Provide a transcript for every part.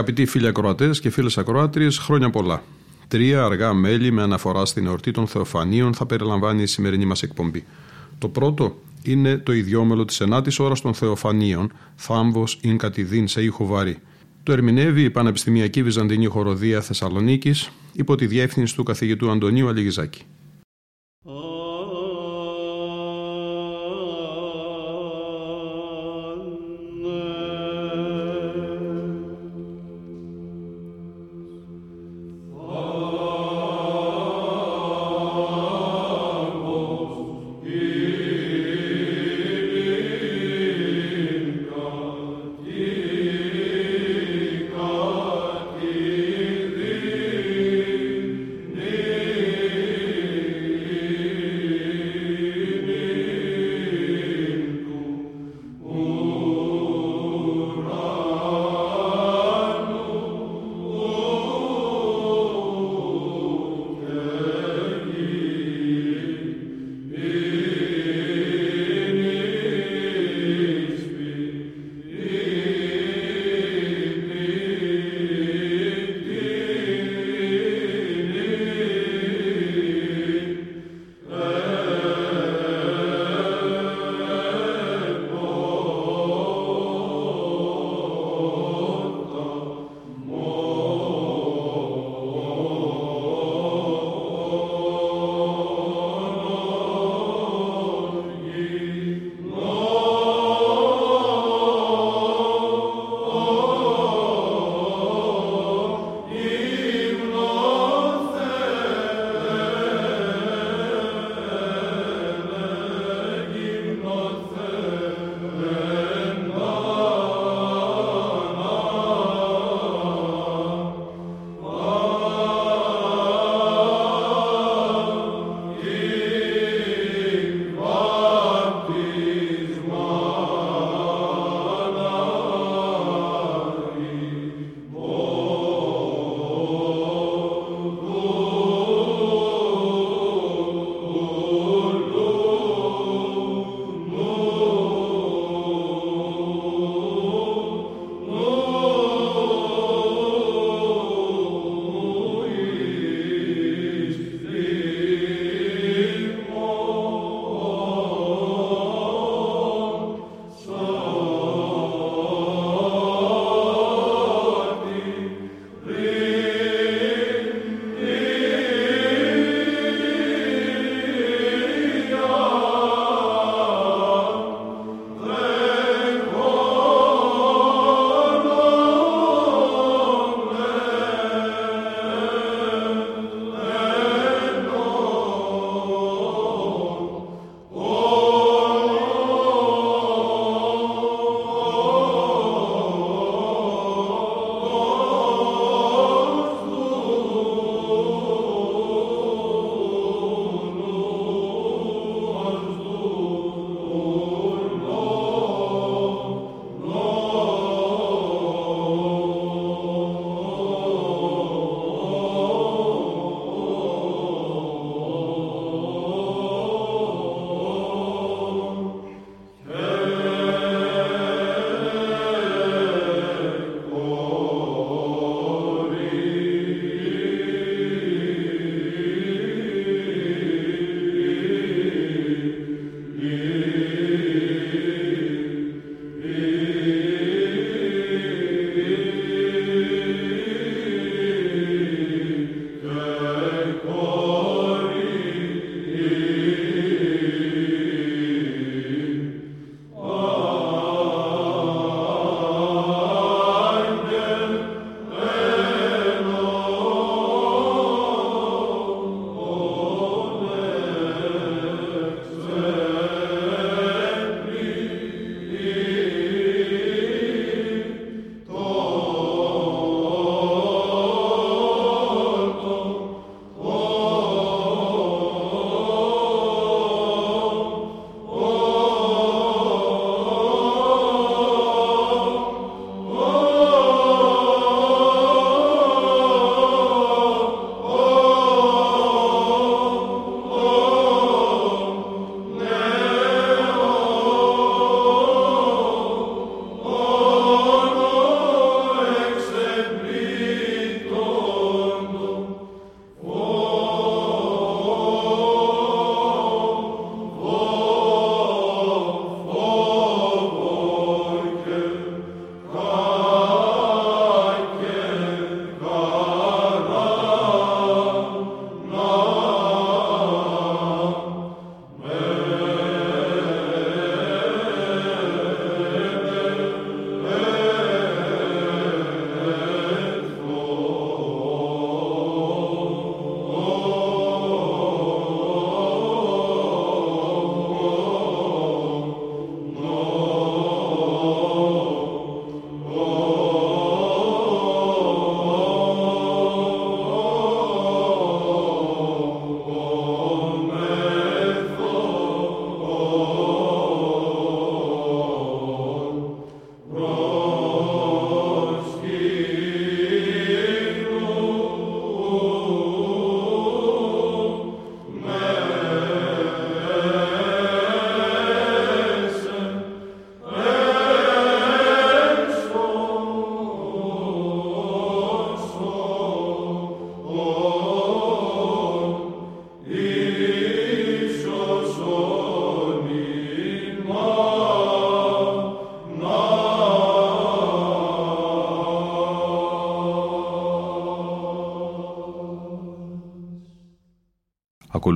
Αγαπητοί φίλοι ακροατές και φίλες ακροάτριες, χρόνια πολλά. Τρία αργά μέλη με αναφορά στην εορτή των Θεοφανίων θα περιλαμβάνει η σημερινή μας εκπομπή. Το πρώτο είναι το ιδιόμελο της ενάτης ώρας των Θεοφανίων, θάμβος ειν κατηδίν σε ήχο βαρύ. Το ερμηνεύει η Πανεπιστημιακή Βυζαντινή Χοροδία Θεσσαλονίκης υπό τη διεύθυνση του καθηγητού Αντωνίου Αλιγιζάκη.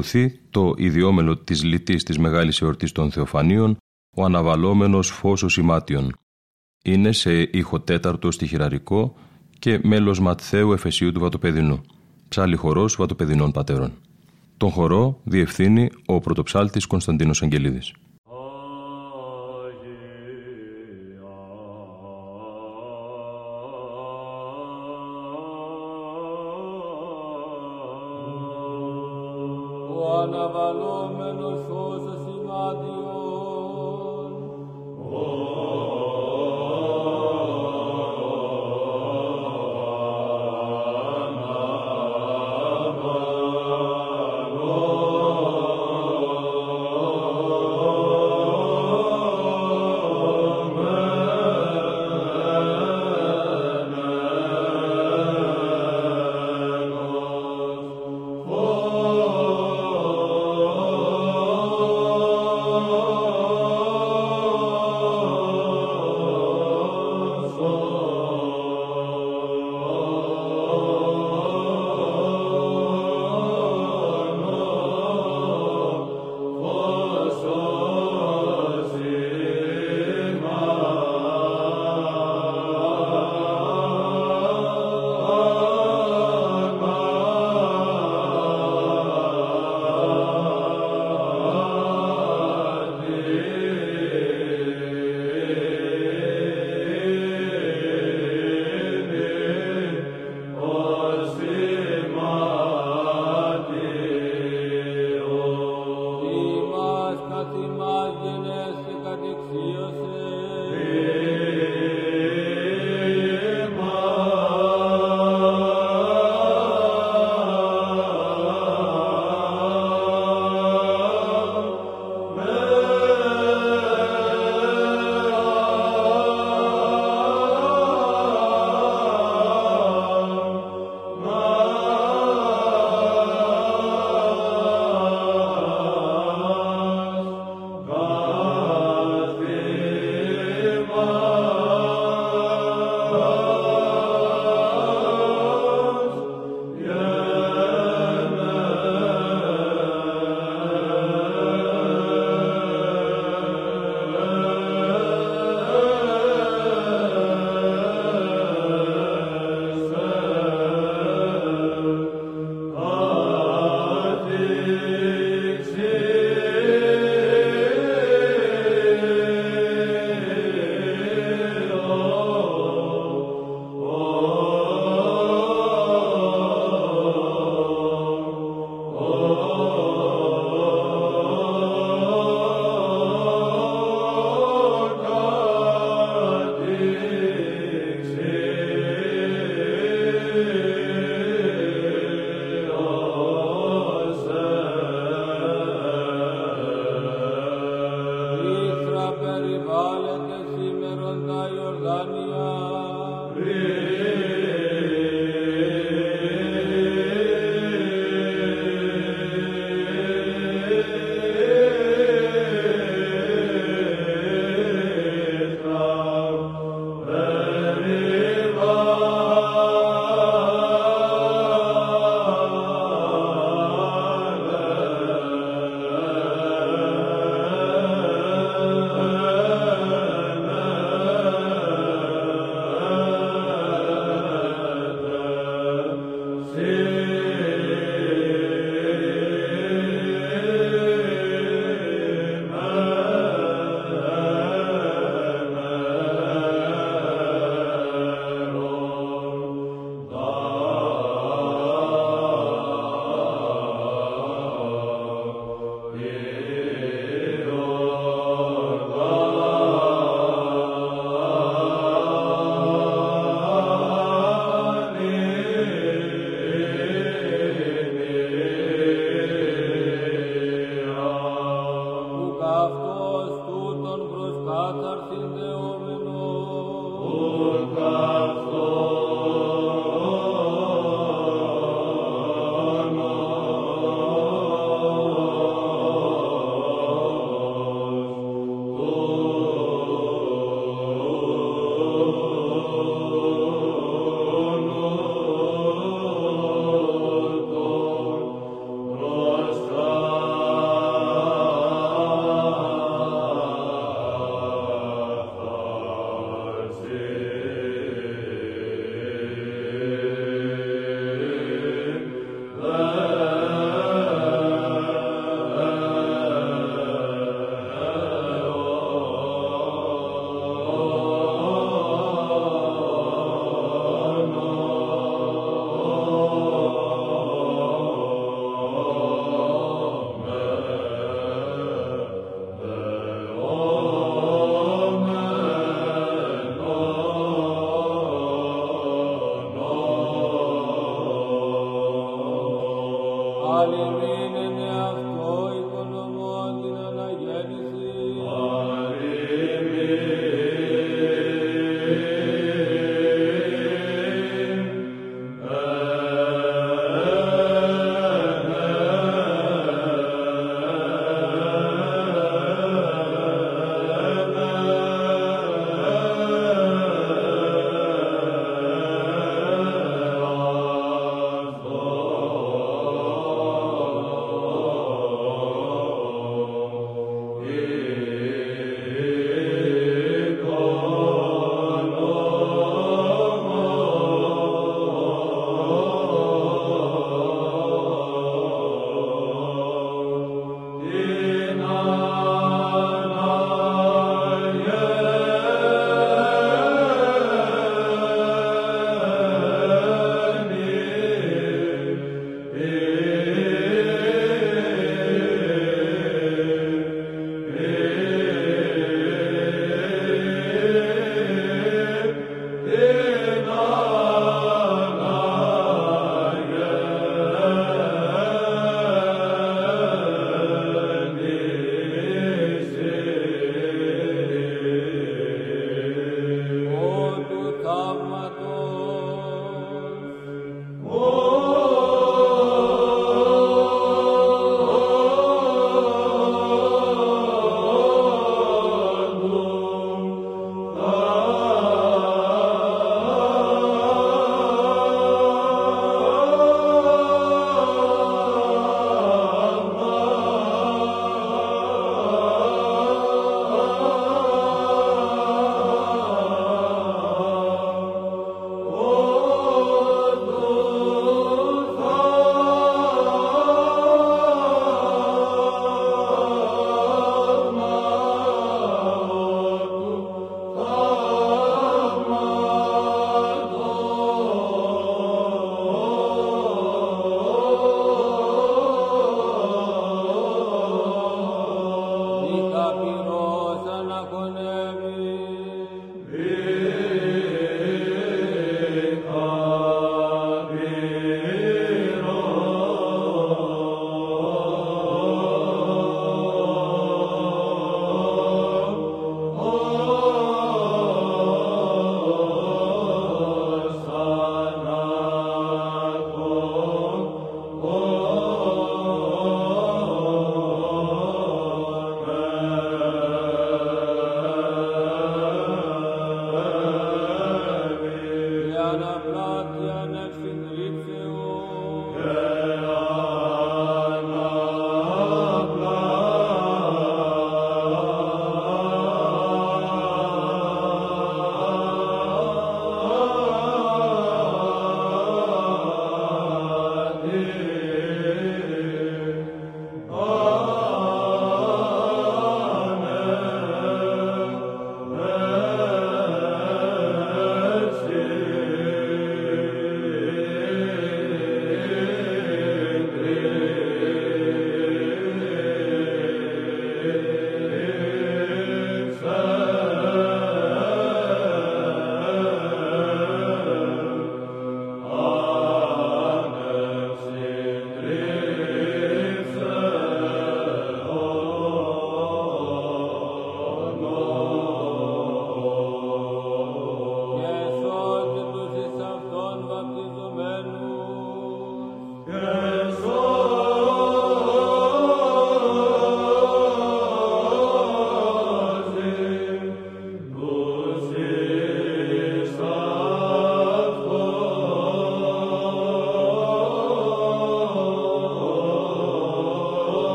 Ακολουθεί το ιδιόμελο της λυτής της Μεγάλης Εορτής των Θεοφανίων, ο αναβαλόμενος φως σημάτιον. Είναι σε ήχο τέταρτο στοιχειραρικό και μέλος Ματθαίου Εφεσίου του Βατοπεδινού. Ψάλι χορός Βατοπεδινών Πατέρων. Τον χορό διευθύνει ο πρωτοψάλτης Κωνσταντίνος Αγγελίδης. Ioan Avalom, Menos Rosa, Simadion,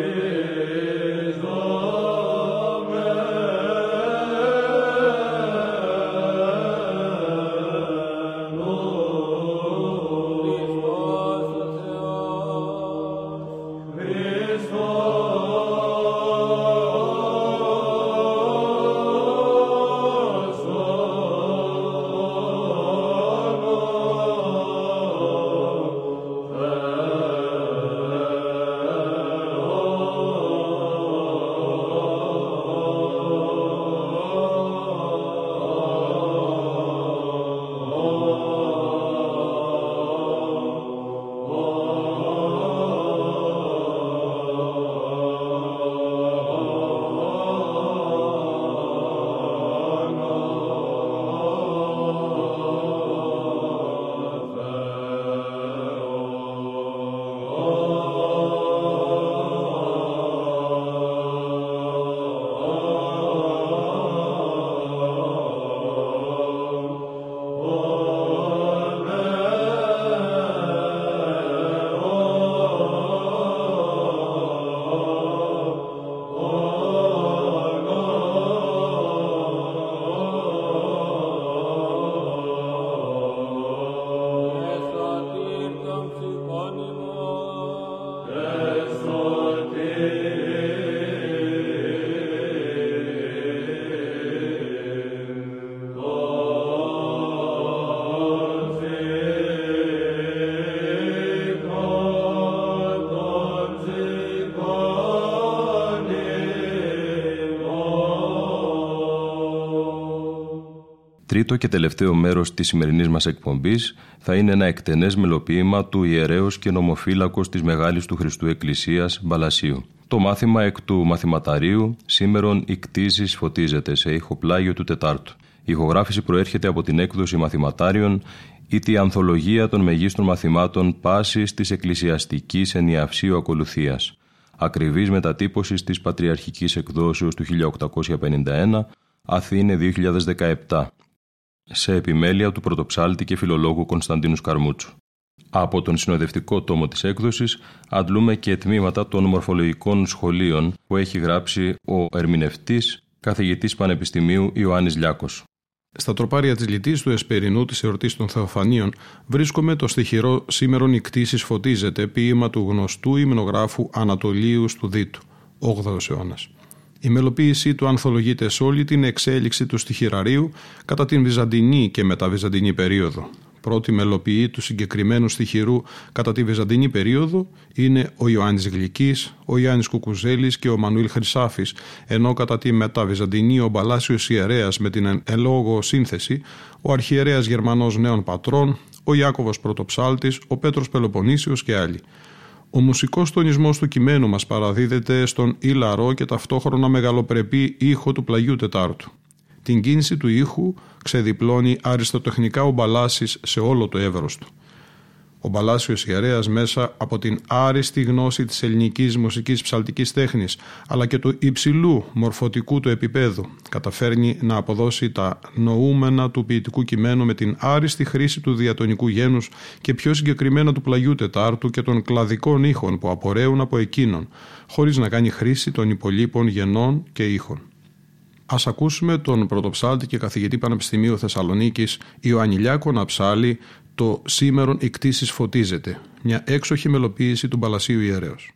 Amen. Τρίτο και τελευταίο μέρος της σημερινής μας εκπομπής θα είναι ένα εκτενές μελοποίημα του ιερέως και νομοφύλακος της Μεγάλης του Χριστού Εκκλησίας Μπαλασίου. Το μάθημα εκ του μαθηματαρίου σήμερον η κτήση φωτίζεται σε ηχοπλάγιο του Τετάρτου. Η ηχογράφηση προέρχεται από την έκδοση μαθηματάριων ή τη ανθολογία των μεγίστων μαθημάτων πάσης της εκκλησιαστικής ενιαυσίου ακολουθίας. Ακριβής μετατύπωσης της Πατριαρχικής Εκδόσεως του 1851, Αθήνε 2017, σε επιμέλεια του πρωτοψάλτη και φιλολόγου Κωνσταντίνου Καρμούτσου. Από τον συνοδευτικό τόμο της έκδοσης αντλούμε και τμήματα των μορφολογικών σχολείων που έχει γράψει ο ερμηνευτής καθηγητής Πανεπιστημίου Ιωάννης Λιάκος. Στα τροπάρια της λυτή του Εσπερινού της εορτής των Θεοφανίων βρίσκουμε το στοιχειρό σήμερον η κτήση φωτίζεται ποίημα του γνωστού υμνογράφου Ανατολίου του Δίτου, 8ο αιώνας. Η μελοποίησή του ανθολογείται σε όλη την εξέλιξη του στοιχειραρίου κατά την Βυζαντινή και μεταβυζαντινή περίοδο, πρώτη μελοποιή του συγκεκριμένου στοιχειρού κατά τη Βυζαντινή περίοδο είναι ο Ιωάννης Γλυκής, ο Ιωάννης Κουκουζέλης και ο Μανουήλ Χρυσάφης, ενώ κατά τη μεταβυζαντινή ο Μπαλάσιος Ιερέας με την ελόγω σύνθεση, ο αρχιερέας Γερμανός Νέων Πατρών, ο Ιάκωβος Πρωτοψάλτης, ο Πέτρος Πελοποννήσιος και άλλοι. Ο μουσικός τονισμός του κειμένου μας παραδίδεται στον ηλαρό και ταυτόχρονα μεγαλοπρεπή ήχο του πλαγιού Τετάρτου. Την κίνηση του ήχου ξεδιπλώνει αριστοτεχνικά ο Μπαλάσης σε όλο το εύρος του. Ο Μπαλάσιος Ιερέας μέσα από την άριστη γνώση της ελληνικής μουσικής ψαλτικής τέχνης αλλά και του υψηλού μορφωτικού του επίπεδου καταφέρνει να αποδώσει τα νοούμενα του ποιητικού κειμένου με την άριστη χρήση του διατονικού γένους και πιο συγκεκριμένα του πλαγιού τετάρτου και των κλαδικών ήχων που απορρέουν από εκείνον χωρίς να κάνει χρήση των υπολείπων γενών και ήχων. Ας ακούσουμε τον πρωτοψάλτη και καθηγητή Πανεπιστημίου Θεσσαλονίκης Ιωάννη Λιάκο να ψάλει το «Σήμερον η κτήσης φωτίζεται», μια έξοχη μελοποίηση του Παλασίου Ιερέως.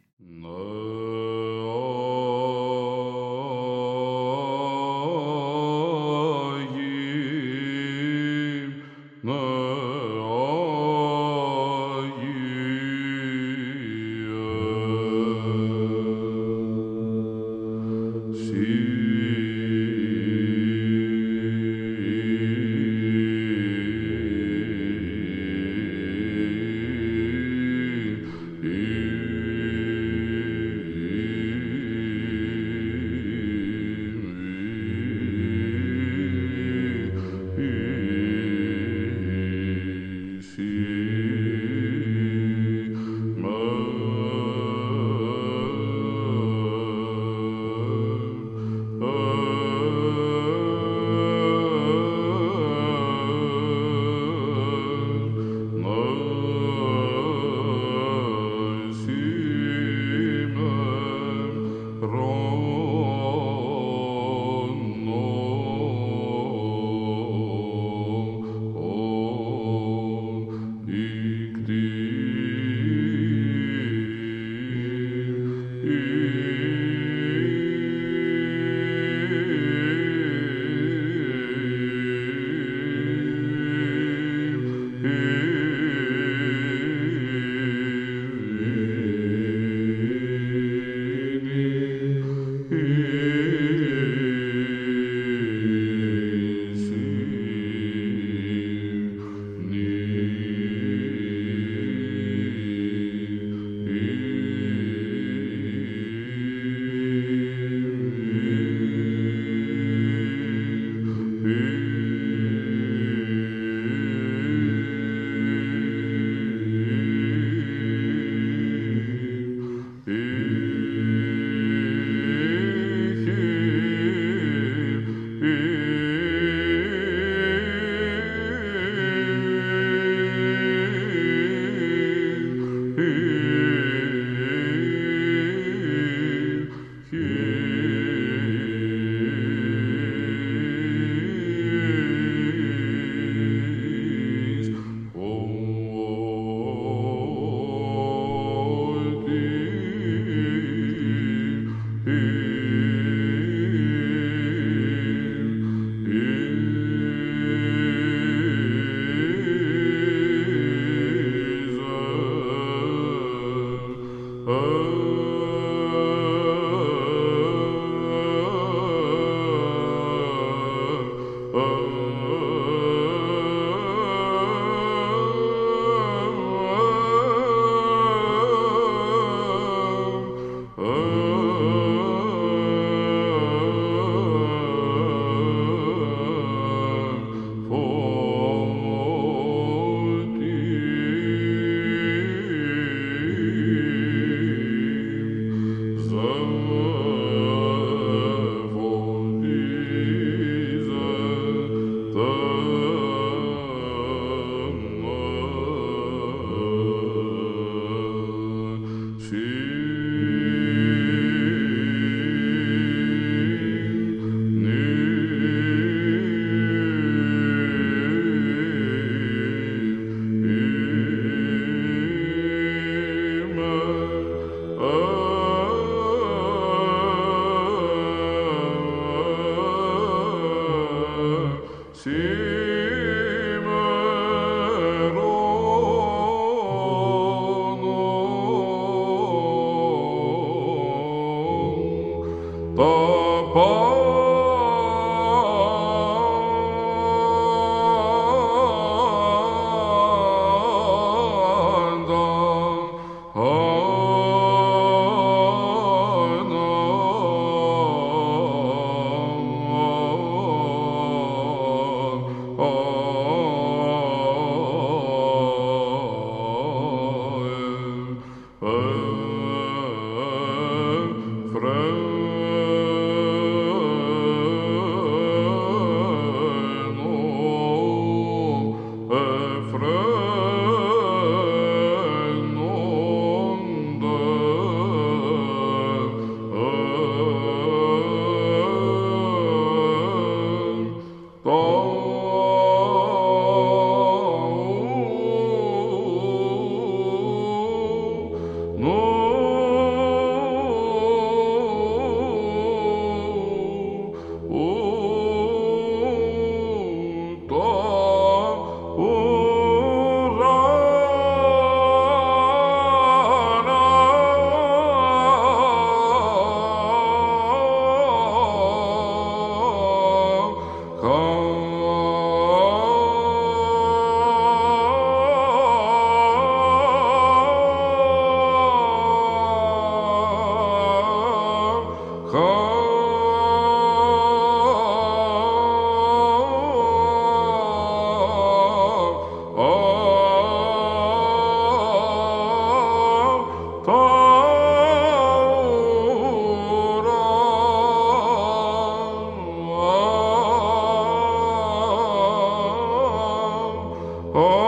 Oh.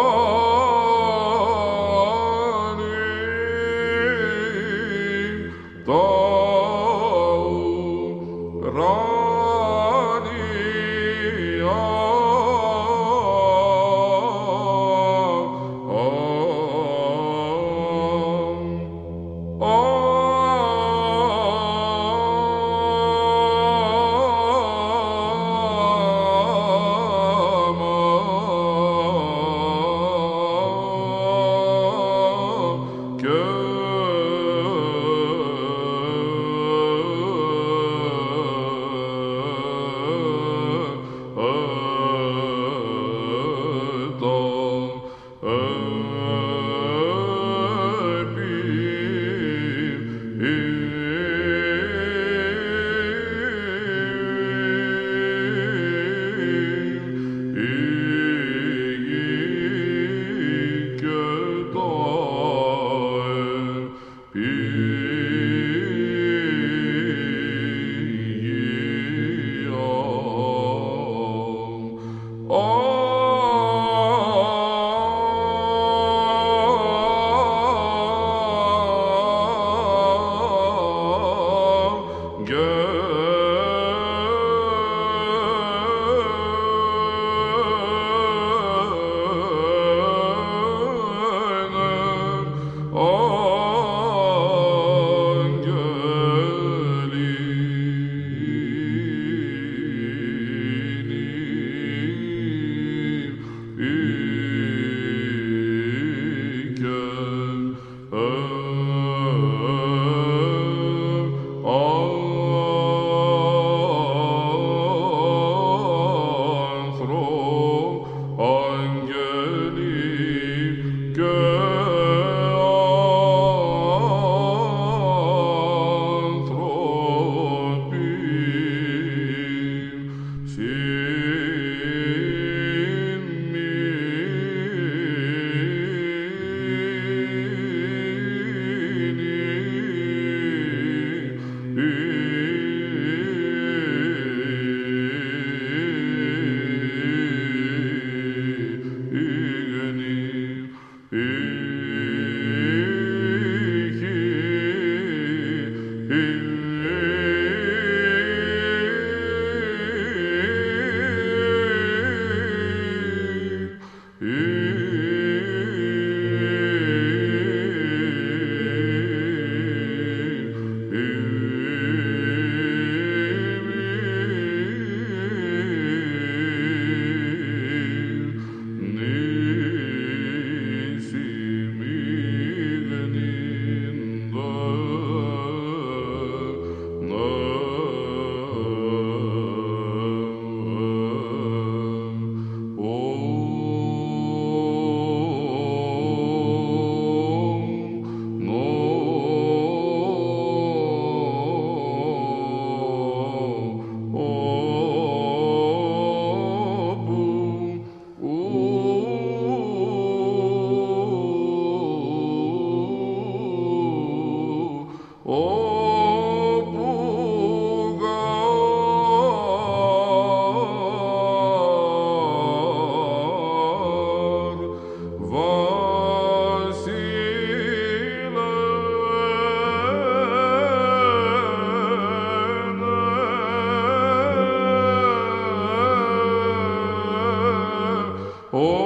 Oh.